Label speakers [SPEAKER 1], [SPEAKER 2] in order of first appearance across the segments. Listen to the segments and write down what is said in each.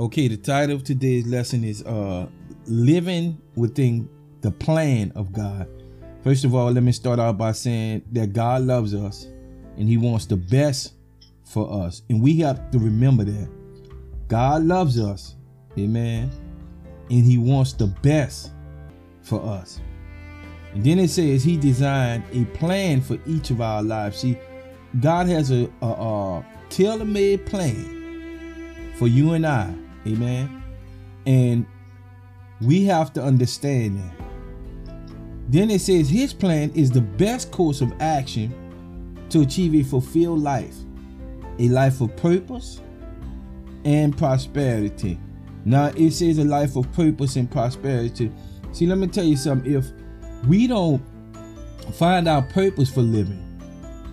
[SPEAKER 1] Okay, the title of today's lesson is uh living within the plan of God. First of all, let me start out by saying that God loves us and he wants the best for us. And we have to remember that. God loves us. Amen. And he wants the best for us. And then it says he designed a plan for each of our lives. See, God has a, a, a tailor-made plan for you and I. Amen. And we have to understand that. Then it says his plan is the best course of action to achieve a fulfilled life, a life of purpose and prosperity. Now it says a life of purpose and prosperity. See, let me tell you something. If we don't find our purpose for living,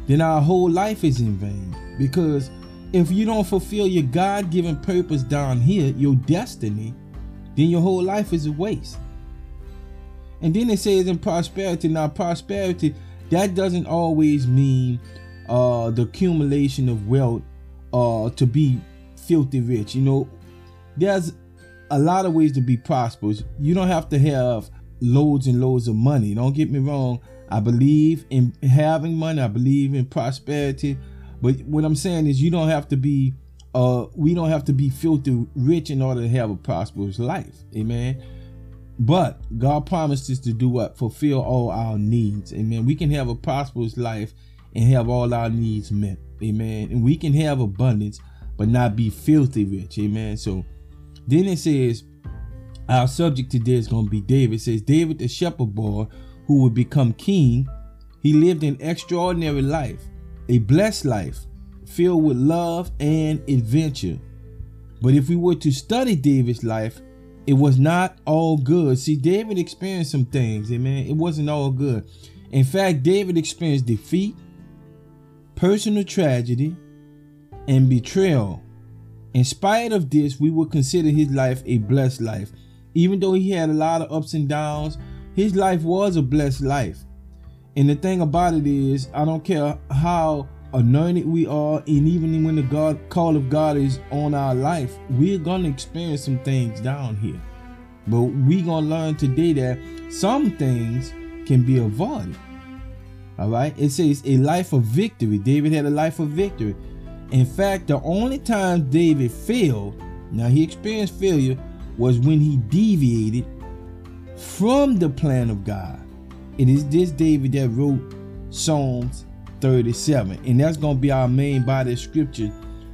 [SPEAKER 1] then our whole life is in vain. Because if you don't fulfill your God given purpose down here, your destiny, then your whole life is a waste. And then it says in prosperity. Now, prosperity, that doesn't always mean uh, the accumulation of wealth uh, to be filthy rich. You know, there's a lot of ways to be prosperous. You don't have to have loads and loads of money. Don't get me wrong. I believe in having money. I believe in prosperity. But what I'm saying is you don't have to be uh we don't have to be filthy rich in order to have a prosperous life. Amen. But God promised us to do what? Fulfill all our needs. Amen. We can have a prosperous life and have all our needs met. Amen. And we can have abundance, but not be filthy rich. Amen. So then it says, our subject today is going to be David. It says, David, the shepherd boy who would become king, he lived an extraordinary life, a blessed life, filled with love and adventure. But if we were to study David's life, it was not all good. See, David experienced some things, amen. It wasn't all good. In fact, David experienced defeat, personal tragedy, and betrayal. In spite of this, we would consider his life a blessed life. Even though he had a lot of ups and downs, his life was a blessed life. And the thing about it is, I don't care how anointed we are, and even when the God call of God is on our life, we're gonna experience some things down here. But we gonna learn today that some things can be avoided. All right. It says a life of victory. David had a life of victory. In fact, the only time David failed, now he experienced failure, was when he deviated from the plan of God. It is this David that wrote Psalms 37. And that's going to be our main body of scripture,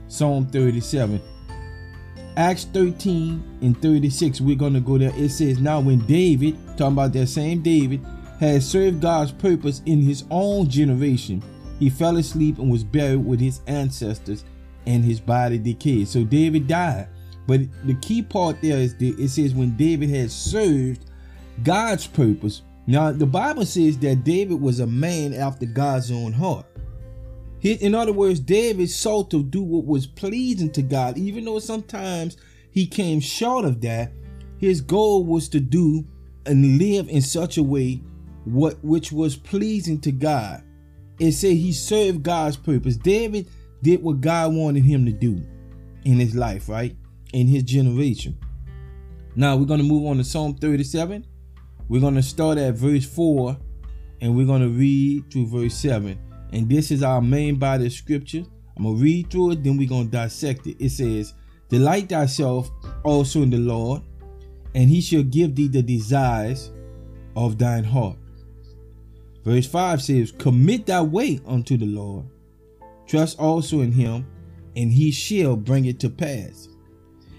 [SPEAKER 1] Psalm 37. Acts 13 and 36, we're going to go there. It says, Now when David, talking about that same David, had served God's purpose in his own generation, he fell asleep and was buried with his ancestors, and his body decayed. So David died. But the key part there is that it says when David had served God's purpose now, the Bible says that David was a man after God's own heart. In other words, David sought to do what was pleasing to God, even though sometimes he came short of that. His goal was to do and live in such a way what which was pleasing to God. It said he served God's purpose. David did what God wanted him to do in his life, right? In his generation. Now we're going to move on to Psalm 37. We're going to start at verse 4 and we're going to read through verse 7. And this is our main body of scripture. I'm going to read through it, then we're going to dissect it. It says, Delight thyself also in the Lord, and he shall give thee the desires of thine heart. Verse 5 says, Commit thy way unto the Lord, trust also in him, and he shall bring it to pass.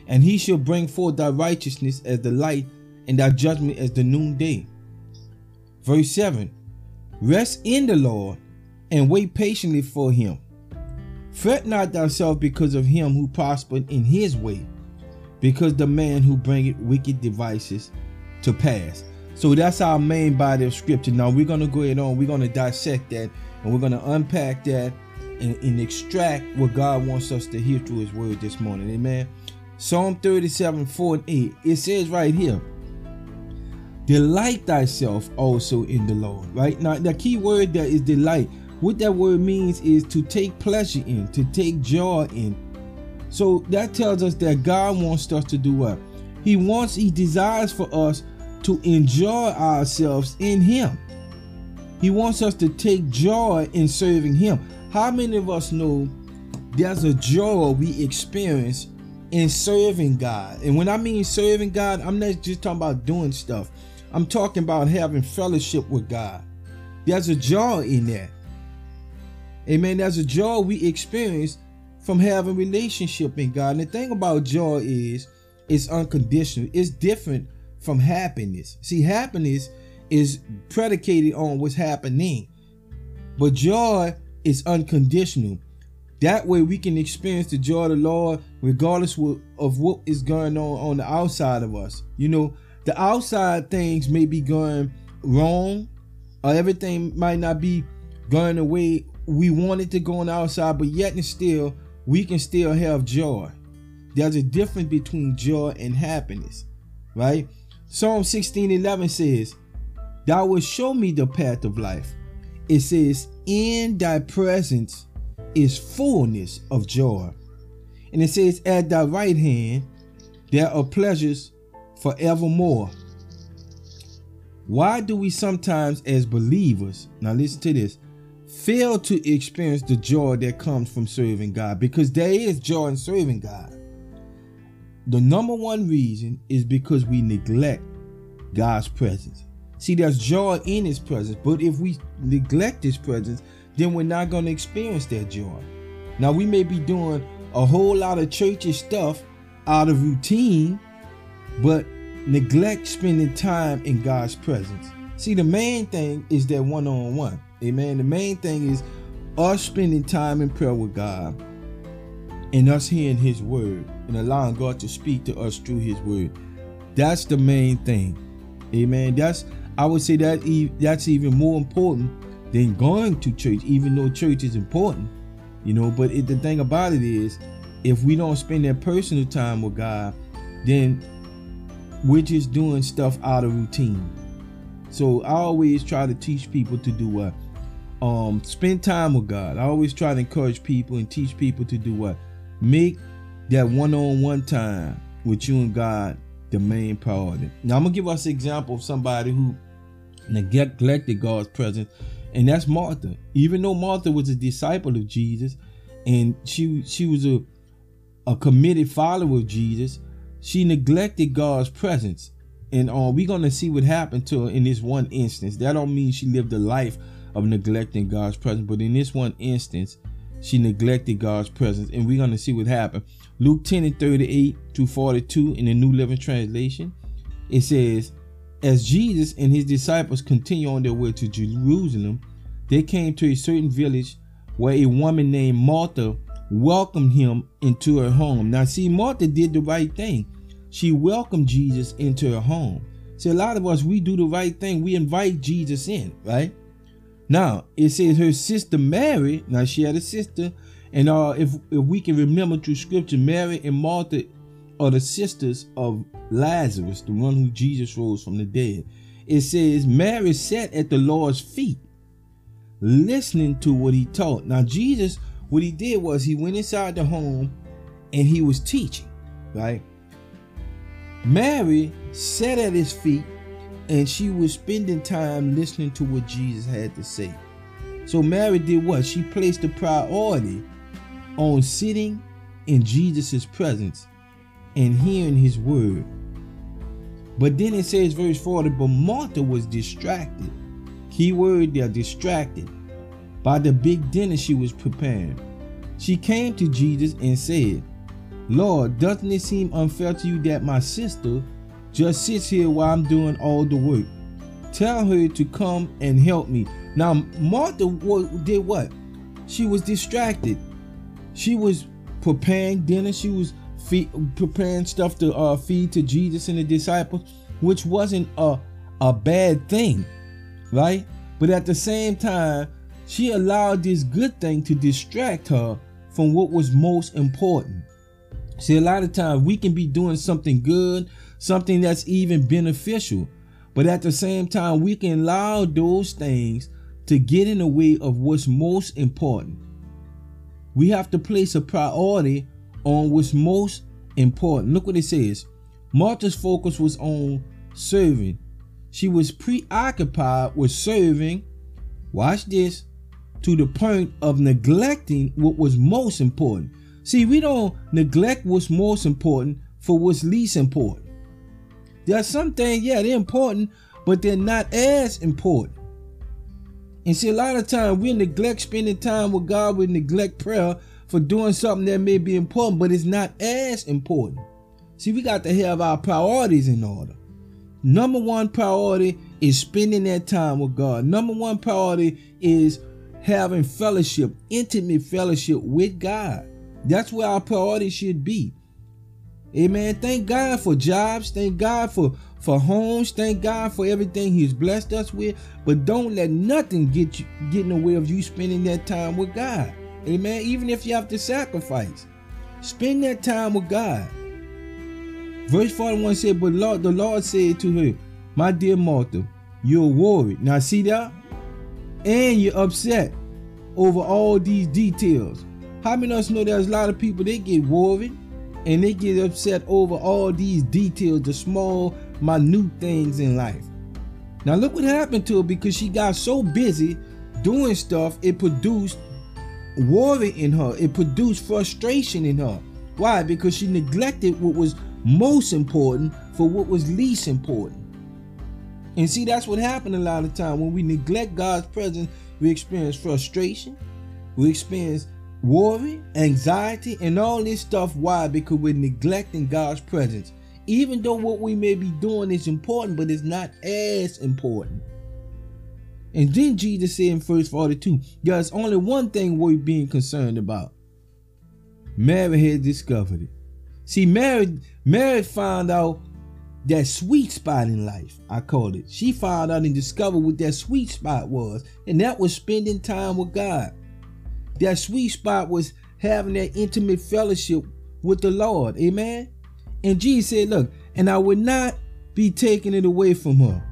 [SPEAKER 1] And he shall bring forth thy righteousness as the light and thy judgment as the noonday. Verse 7 Rest in the Lord and wait patiently for him. Fret not thyself because of him who prospered in his way, because the man who bringeth wicked devices to pass. So that's our main body of scripture. Now we're going to go ahead on, we're going to dissect that, and we're going to unpack that and, and extract what God wants us to hear through his word this morning. Amen. Psalm 37, 4 and 8. It says right here, Delight thyself also in the Lord. Right now, the key word there is delight. What that word means is to take pleasure in, to take joy in. So that tells us that God wants us to do what? He wants, He desires for us to enjoy ourselves in Him. He wants us to take joy in serving Him. How many of us know there's a joy we experience in serving God? And when I mean serving God, I'm not just talking about doing stuff, I'm talking about having fellowship with God. There's a joy in that. Amen. There's a joy we experience from having relationship in God. And the thing about joy is it's unconditional. It's different from happiness. See, happiness is predicated on what's happening. But joy is unconditional. That way we can experience the joy of the Lord regardless of what is going on on the outside of us. You know, the outside things may be going wrong or everything might not be going the way we want it to go on the outside, but yet and still we can still have joy. There's a difference between joy and happiness, right? Psalm 16 11 says, Thou wilt show me the path of life. It says, In thy presence is fullness of joy. And it says, At thy right hand there are pleasures forevermore. Why do we sometimes, as believers, now listen to this, fail to experience the joy that comes from serving God? Because there is joy in serving God. The number one reason is because we neglect God's presence. See, there's joy in His presence, but if we neglect His presence, then we're not going to experience that joy. Now, we may be doing a whole lot of churchy stuff out of routine, but neglect spending time in God's presence. See, the main thing is that one on one. Amen. The main thing is us spending time in prayer with God and us hearing His word and allowing God to speak to us through His word. That's the main thing. Amen. That's I would say that that's even more important than going to church, even though church is important. You know, but it, the thing about it is, if we don't spend that personal time with God, then we're just doing stuff out of routine. So I always try to teach people to do what? Um, spend time with God. I always try to encourage people and teach people to do what? Make that one-on-one time with you and God the main priority. Now I'm gonna give us an example of somebody who neglected God's presence, and that's Martha. Even though Martha was a disciple of Jesus, and she she was a a committed follower of Jesus, she neglected God's presence. And uh, we're gonna see what happened to her in this one instance. That don't mean she lived a life of neglecting God's presence, but in this one instance, she neglected God's presence, and we're gonna see what happened. Luke 10 and 38 to 42 in the New Living Translation, it says, As Jesus and his disciples continue on their way to Jerusalem, they came to a certain village where a woman named Martha welcomed him into her home. Now, see, Martha did the right thing. She welcomed Jesus into her home. See, a lot of us, we do the right thing. We invite Jesus in, right? Now, it says her sister Mary, now she had a sister and uh, if, if we can remember through scripture, Mary and Martha are the sisters of Lazarus, the one who Jesus rose from the dead. It says, Mary sat at the Lord's feet, listening to what he taught. Now, Jesus, what he did was he went inside the home and he was teaching, right? Mary sat at his feet and she was spending time listening to what Jesus had to say. So Mary did what? She placed a priority on sitting in Jesus' presence and hearing his word. But then it says, verse 40, but Martha was distracted. Key word there, distracted by the big dinner she was preparing. She came to Jesus and said, Lord, doesn't it seem unfair to you that my sister just sits here while I'm doing all the work? Tell her to come and help me. Now, Martha did what? She was distracted. She was preparing dinner. She was feed, preparing stuff to uh, feed to Jesus and the disciples, which wasn't a a bad thing, right? But at the same time, she allowed this good thing to distract her from what was most important. See, a lot of times we can be doing something good, something that's even beneficial, but at the same time, we can allow those things to get in the way of what's most important we have to place a priority on what's most important. Look what it says. Martha's focus was on serving. She was preoccupied with serving, watch this, to the point of neglecting what was most important. See, we don't neglect what's most important for what's least important. There are some things, yeah, they're important, but they're not as important. And see, a lot of times we neglect spending time with God, we neglect prayer for doing something that may be important, but it's not as important. See, we got to have our priorities in order. Number one priority is spending that time with God. Number one priority is having fellowship, intimate fellowship with God. That's where our priority should be. Amen. Thank God for jobs. Thank God for, for homes. Thank God for everything He's blessed us with. But don't let nothing get you get in the way of you spending that time with God. Amen. Even if you have to sacrifice. Spend that time with God. Verse 41 said, But Lord, the Lord said to her, My dear Martha, you're worried. Now see that? And you're upset over all these details. How many of us know there's a lot of people they get worried and they get upset over all these details, the small, minute things in life. Now look what happened to her because she got so busy doing stuff, it produced worry in her. It produced frustration in her. Why? Because she neglected what was most important for what was least important. And see, that's what happened a lot of time. When we neglect God's presence, we experience frustration, we experience worry, anxiety, and all this stuff. Why? Because we're neglecting God's presence. Even though what we may be doing is important, but it's not as important. And then Jesus said in verse 42, there's only one thing worth being concerned about. Mary had discovered it. See, Mary, Mary found out that sweet spot in life, I call it. She found out and discovered what that sweet spot was, and that was spending time with God. That sweet spot was having that intimate fellowship with the Lord. Amen. And Jesus said, Look, and I would not be taking it away from her.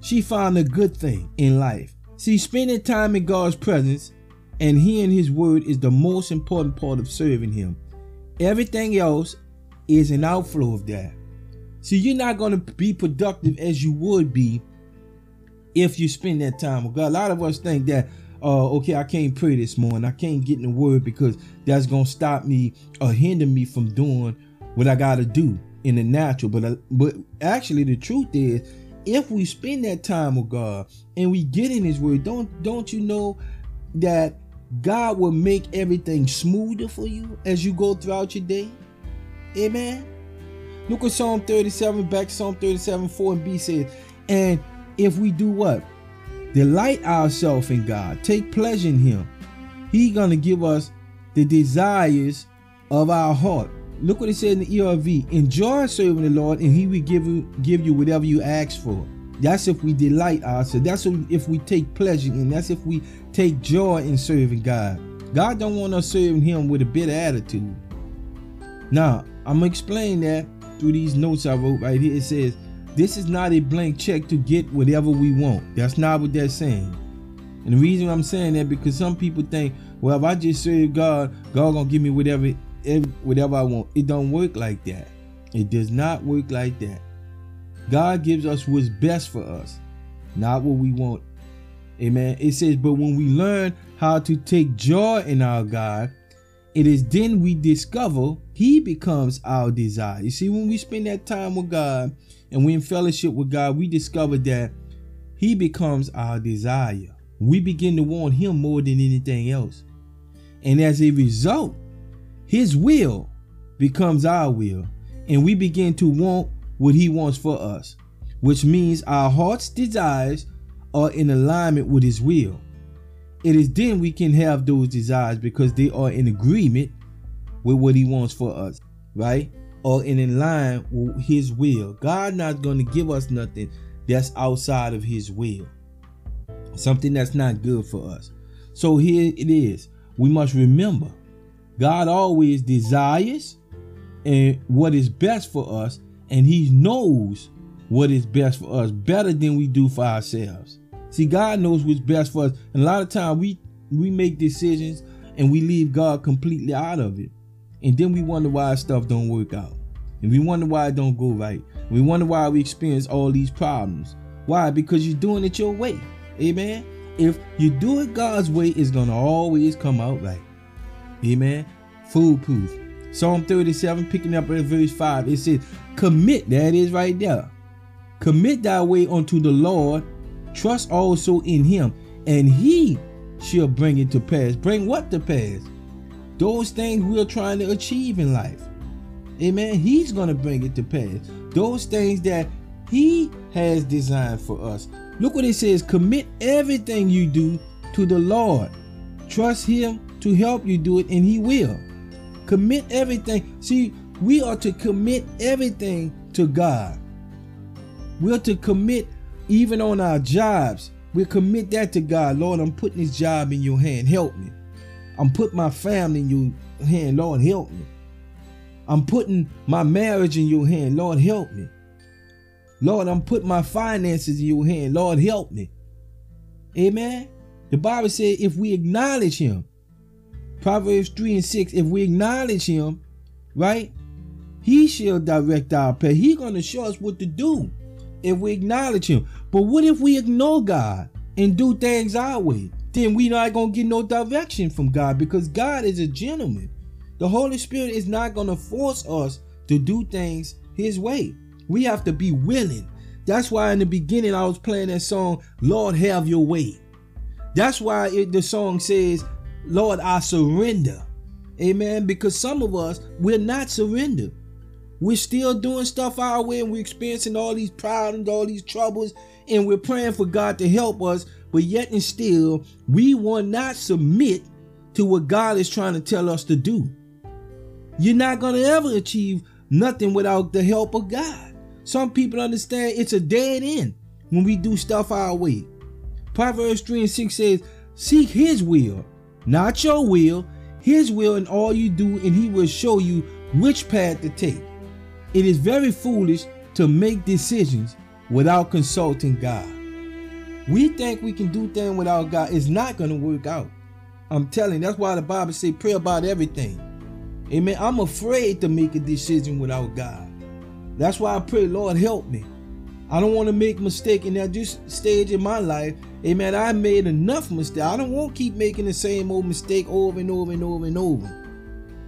[SPEAKER 1] She found a good thing in life. See, spending time in God's presence and hearing His word is the most important part of serving Him. Everything else is an outflow of that. See, you're not going to be productive as you would be if you spend that time with God. A lot of us think that uh, okay, I can't pray this morning. I can't get in the word because that's gonna stop me or hinder me from doing what I gotta do in the natural. But uh, but actually, the truth is, if we spend that time with God and we get in His Word, don't don't you know that God will make everything smoother for you as you go throughout your day? Amen. Look at Psalm 37, back Psalm 37, 4 and B says, and if we do what? Delight ourselves in God. Take pleasure in Him. He gonna give us the desires of our heart. Look what it said in the ERV. Enjoy serving the Lord, and He will give you give you whatever you ask for. That's if we delight ourselves. That's if we take pleasure in. That's if we take joy in serving God. God don't want us serving Him with a bitter attitude. Now I'm gonna explain that through these notes I wrote right here. It says this is not a blank check to get whatever we want. That's not what they're saying. And the reason I'm saying that because some people think, well, if I just serve God, God gonna give me whatever, whatever I want. It don't work like that. It does not work like that. God gives us what's best for us, not what we want. Amen. It says, but when we learn how to take joy in our God, it is then we discover He becomes our desire. You see, when we spend that time with God, and we in fellowship with God, we discover that He becomes our desire. We begin to want Him more than anything else. And as a result, His will becomes our will. And we begin to want what He wants for us, which means our heart's desires are in alignment with His will. It is then we can have those desires because they are in agreement with what He wants for us, right? Or in line with his will. God not going to give us nothing that's outside of his will. Something that's not good for us. So here it is. We must remember God always desires and what is best for us and he knows what is best for us better than we do for ourselves. See, God knows what's best for us. And a lot of times we we make decisions and we leave God completely out of it. And then we wonder why stuff don't work out. And we wonder why it don't go right. We wonder why we experience all these problems. Why? Because you're doing it your way. Amen. If you do it God's way, it's gonna always come out right. Amen. Foolproof. Psalm 37, picking up at verse 5, it says, Commit, that is right there. Commit thy way unto the Lord, trust also in him, and he shall bring it to pass. Bring what to pass? Those things we're trying to achieve in life. Amen. He's going to bring it to pass. Those things that he has designed for us. Look what it says commit everything you do to the Lord. Trust him to help you do it, and he will. Commit everything. See, we are to commit everything to God. We're to commit even on our jobs. We commit that to God. Lord, I'm putting this job in your hand. Help me. I'm putting my family in your hand. Lord, help me. I'm putting my marriage in your hand. Lord, help me. Lord, I'm putting my finances in your hand. Lord, help me. Amen. The Bible said if we acknowledge him, Proverbs 3 and 6, if we acknowledge him, right, he shall direct our path. He gonna show us what to do if we acknowledge him. But what if we ignore God and do things our way? Then we not gonna get no direction from God because God is a gentleman. The Holy Spirit is not gonna force us to do things his way. We have to be willing. That's why in the beginning I was playing that song, Lord, have your way. That's why it, the song says, Lord, I surrender. Amen. Because some of us, we're not surrendered. We're still doing stuff our way and we're experiencing all these problems, all these troubles, and we're praying for God to help us. But yet and still, we will not submit to what God is trying to tell us to do. You're not going to ever achieve nothing without the help of God. Some people understand it's a dead end when we do stuff our way. Proverbs 3 and 6 says, Seek his will, not your will, his will in all you do, and he will show you which path to take. It is very foolish to make decisions without consulting God. We think we can do things without God. It's not going to work out. I'm telling that's why the Bible say pray about everything. Amen. I'm afraid to make a decision without God. That's why I pray, Lord, help me. I don't want to make mistake in that just stage in my life. Amen. I made enough mistake. I don't want to keep making the same old mistake over and over and over and over.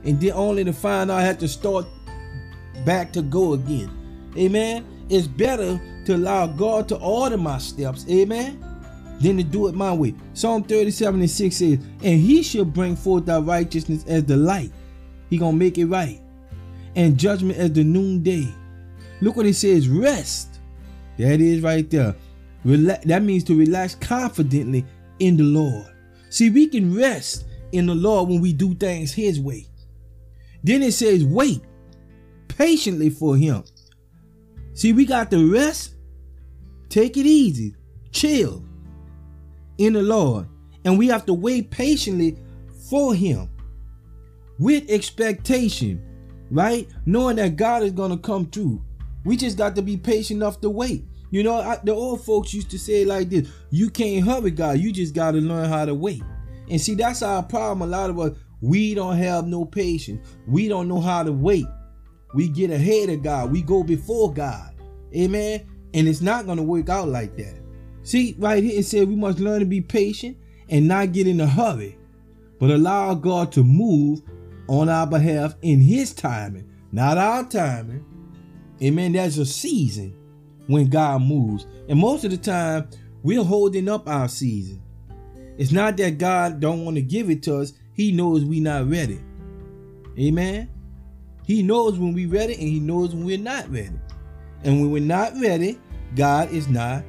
[SPEAKER 1] And then only to find out I have to start back to go again. Amen. It's better to allow God to order my steps. Amen. Than to do it my way. Psalm 37 and 6 says, And he shall bring forth thy righteousness as the light. He gonna make it right. And judgment as the noonday. Look what it says, rest. That is right there. Rela- that means to relax confidently in the Lord. See, we can rest in the Lord when we do things his way. Then it says, wait patiently for him. See, we got to rest, take it easy, chill in the Lord. And we have to wait patiently for him with expectation, right? Knowing that God is going to come through. We just got to be patient enough to wait. You know, I, the old folks used to say like this you can't hurry God, you just got to learn how to wait. And see, that's our problem. A lot of us, we don't have no patience, we don't know how to wait. We get ahead of God. We go before God. Amen. And it's not going to work out like that. See, right here it said we must learn to be patient and not get in a hurry, but allow God to move on our behalf in His timing, not our timing. Amen. There's a season when God moves. And most of the time, we're holding up our season. It's not that God don't want to give it to us. He knows we not ready. Amen. He knows when we're ready and he knows when we're not ready. And when we're not ready, God is not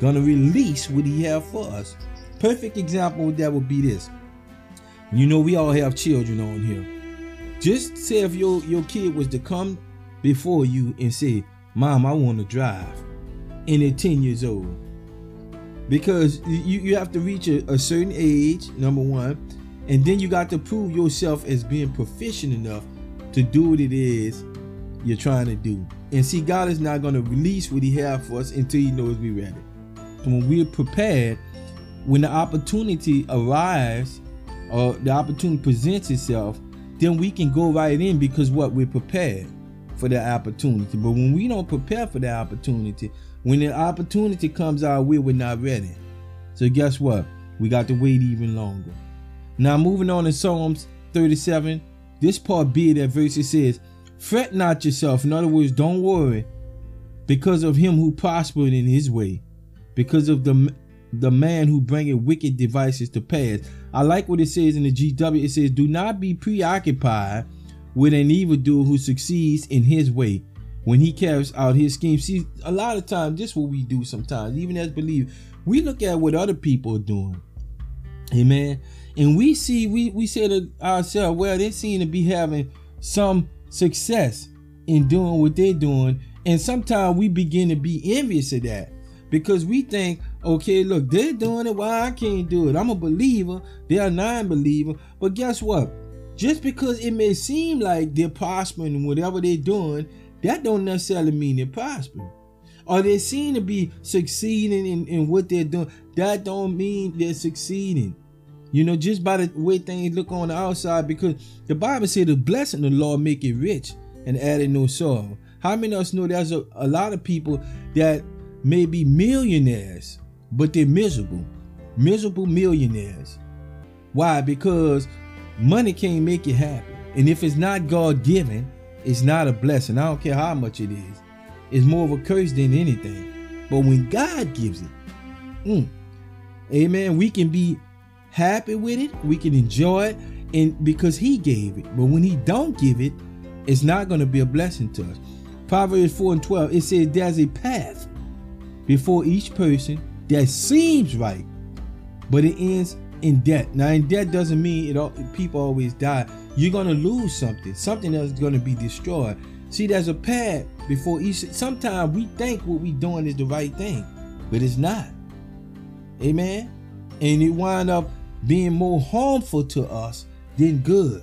[SPEAKER 1] to release what he have for us. Perfect example that would be this. You know, we all have children on here. Just say if your, your kid was to come before you and say, Mom, I want to drive. And they're 10 years old. Because you, you have to reach a, a certain age, number one. And then you got to prove yourself as being proficient enough to do what it is you're trying to do. And see, God is not going to release what He has for us until He knows we're ready. And when we're prepared, when the opportunity arrives or the opportunity presents itself, then we can go right in because what we're prepared for the opportunity. But when we don't prepare for the opportunity, when the opportunity comes way, we're not ready. So guess what? We got to wait even longer. Now moving on to Psalms 37, this part B that verse it says, Fret not yourself. In other words, don't worry because of him who prospered in his way, because of the the man who bringeth wicked devices to pass. I like what it says in the GW. It says, Do not be preoccupied with an evildoer who succeeds in his way when he carries out his scheme. See, a lot of times, this is what we do sometimes, even as believers. We look at what other people are doing. Amen. And we see, we, we say to ourselves, well, they seem to be having some success in doing what they're doing. And sometimes we begin to be envious of that because we think, okay, look, they're doing it, why I can't do it? I'm a believer, they're a non-believer. But guess what? Just because it may seem like they're prospering in whatever they're doing, that don't necessarily mean they're prospering. Or they seem to be succeeding in, in what they're doing. That don't mean they're succeeding. You know, just by the way things look on the outside, because the Bible said the blessing of the Lord make it rich and added no sorrow. How many of us know there's a, a lot of people that may be millionaires, but they're miserable. Miserable millionaires. Why? Because money can't make you happy. And if it's not God given, it's not a blessing. I don't care how much it is. It's more of a curse than anything. But when God gives it, mm, amen, we can be happy with it. We can enjoy it and because he gave it. But when he don't give it, it's not going to be a blessing to us. Proverbs 4 and 12, it says there's a path before each person that seems right, but it ends in debt. Now, in debt doesn't mean it all, people always die. You're gonna lose something. Something else is gonna be destroyed. See, there's a path before each. Sometimes we think what we're doing is the right thing, but it's not. Amen. And it wind up being more harmful to us than good.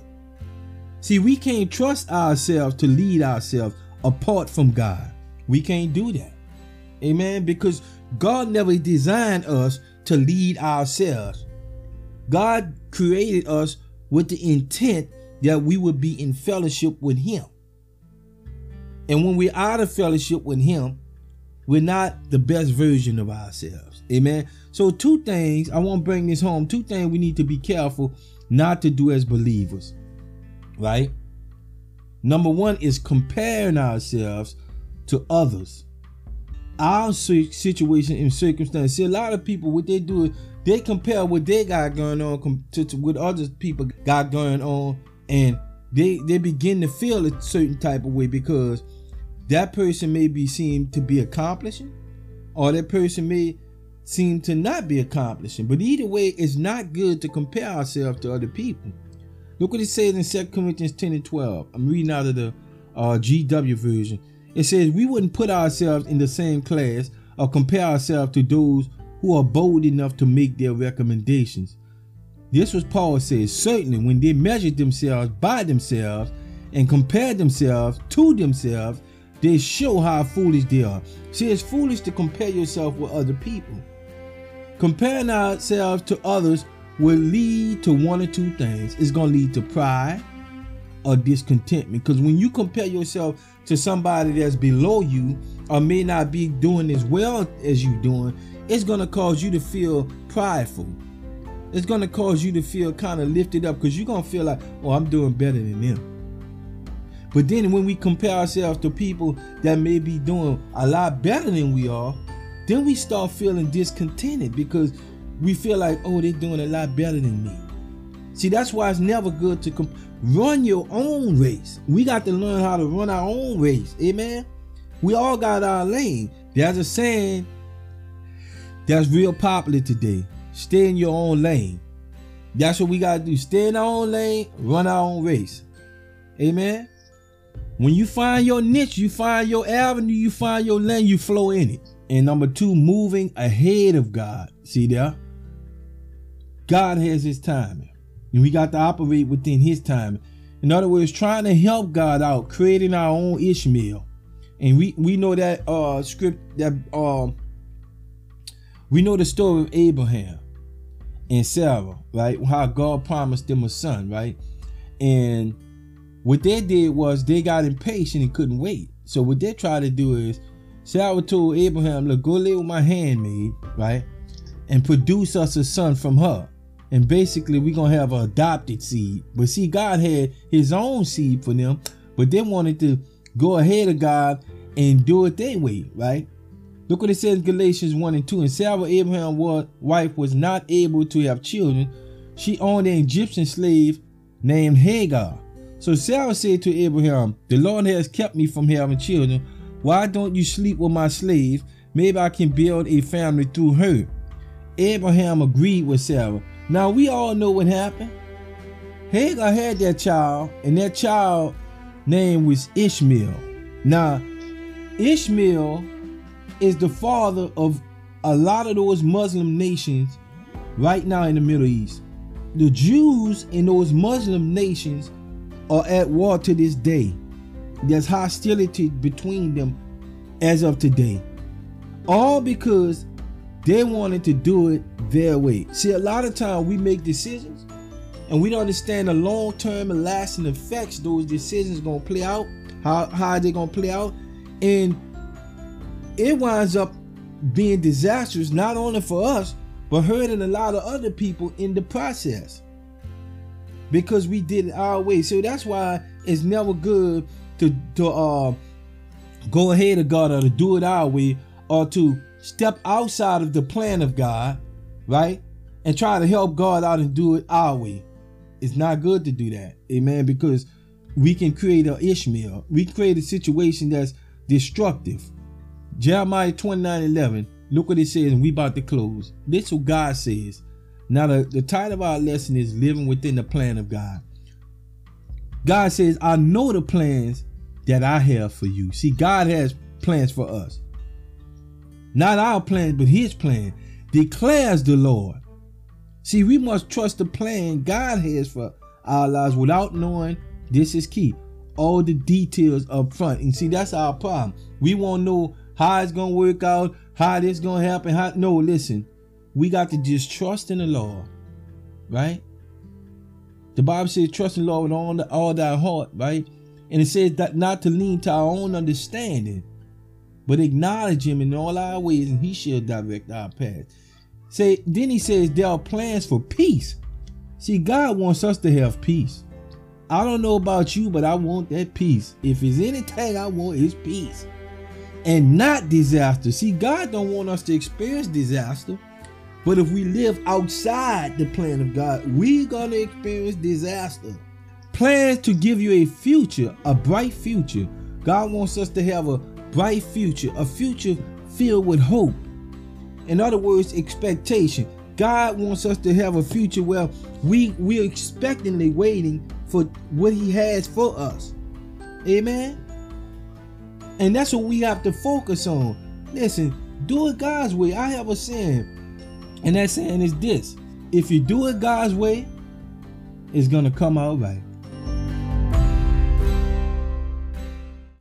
[SPEAKER 1] See, we can't trust ourselves to lead ourselves apart from God. We can't do that. Amen. Because God never designed us to lead ourselves. God created us with the intent that we would be in fellowship with Him. And when we're out of fellowship with Him, we're not the best version of ourselves. Amen. So, two things I want to bring this home. Two things we need to be careful not to do as believers. Right? Number one is comparing ourselves to others our situation and circumstance. See, a lot of people, what they do is they compare what they got going on to, to what other people got going on, and they they begin to feel a certain type of way because that person may be seen to be accomplishing, or that person may seem to not be accomplishing. But either way, it's not good to compare ourselves to other people. Look what it says in 2 Corinthians 10 and 12. I'm reading out of the uh, GW version. It says we wouldn't put ourselves in the same class or compare ourselves to those who are bold enough to make their recommendations. This was Paul says, certainly when they measured themselves by themselves and compared themselves to themselves, they show how foolish they are. See, it's foolish to compare yourself with other people. Comparing ourselves to others will lead to one or two things. It's going to lead to pride or discontentment. Because when you compare yourself to somebody that's below you or may not be doing as well as you're doing, it's gonna cause you to feel prideful. It's gonna cause you to feel kind of lifted up because you're gonna feel like, oh, I'm doing better than them. But then when we compare ourselves to people that may be doing a lot better than we are, then we start feeling discontented because we feel like, oh, they're doing a lot better than me. See, that's why it's never good to comp- run your own race. We got to learn how to run our own race. Amen. We all got our lane. There's a saying that's real popular today. Stay in your own lane. That's what we got to do. Stay in our own lane, run our own race. Amen. When you find your niche, you find your avenue, you find your lane, you flow in it. And number two, moving ahead of God. See there? God has his timing. And we got to operate within his time. In other words, trying to help God out, creating our own Ishmael. And we, we know that uh script that um we know the story of Abraham and Sarah, right? How God promised them a son, right? And what they did was they got impatient and couldn't wait. So what they tried to do is Sarah told Abraham, look, go live with my handmaid, right? And produce us a son from her. And basically we're gonna have an adopted seed. But see, God had his own seed for them, but they wanted to go ahead of God and do it their way, right? Look what it says in Galatians 1 and 2. And Sarah, Abraham's wife, was not able to have children. She owned an Egyptian slave named Hagar. So Sarah said to Abraham, The Lord has kept me from having children. Why don't you sleep with my slave? Maybe I can build a family through her. Abraham agreed with Sarah. Now we all know what happened. Hagar had that child, and that child name was Ishmael. Now, Ishmael is the father of a lot of those Muslim nations right now in the Middle East. The Jews in those Muslim nations are at war to this day. There's hostility between them as of today. All because they wanted to do it their way. See, a lot of times we make decisions and we don't understand the long-term and lasting effects those decisions gonna play out, how, how they gonna play out. And it winds up being disastrous not only for us, but hurting a lot of other people in the process because we did it our way. So that's why it's never good to to uh, go ahead of God or to do it our way or to step outside of the plan of God, right? And try to help God out and do it our way. It's not good to do that, amen, because we can create an Ishmael. We create a situation that's destructive. Jeremiah 29 11. Look what it says, and we about to close. This is what God says. Now, the, the title of our lesson is Living Within the Plan of God. God says, I know the plans that I have for you. See, God has plans for us. Not our plan, but his plan, declares the Lord. See, we must trust the plan God has for our lives without knowing this is key. All the details up front. And see, that's our problem. We won't know how it's gonna work out, how this gonna happen. How no, listen, we got to just trust in the Lord, right? The Bible says, "Trust in the Lord with all, the, all thy heart," right? And it says that not to lean to our own understanding, but acknowledge Him in all our ways, and He shall direct our path. Say, then He says there are plans for peace. See, God wants us to have peace. I don't know about you, but I want that peace. If it's anything I want, it's peace and not disaster. See, God don't want us to experience disaster. But if we live outside the plan of God, we're going to experience disaster. Plans to give you a future, a bright future. God wants us to have a bright future, a future filled with hope. In other words, expectation. God wants us to have a future where we we're expectantly waiting for what he has for us. Amen. And that's what we have to focus on. Listen, do it God's way. I have a saying, and that saying is this if you do it God's way, it's going to come out right.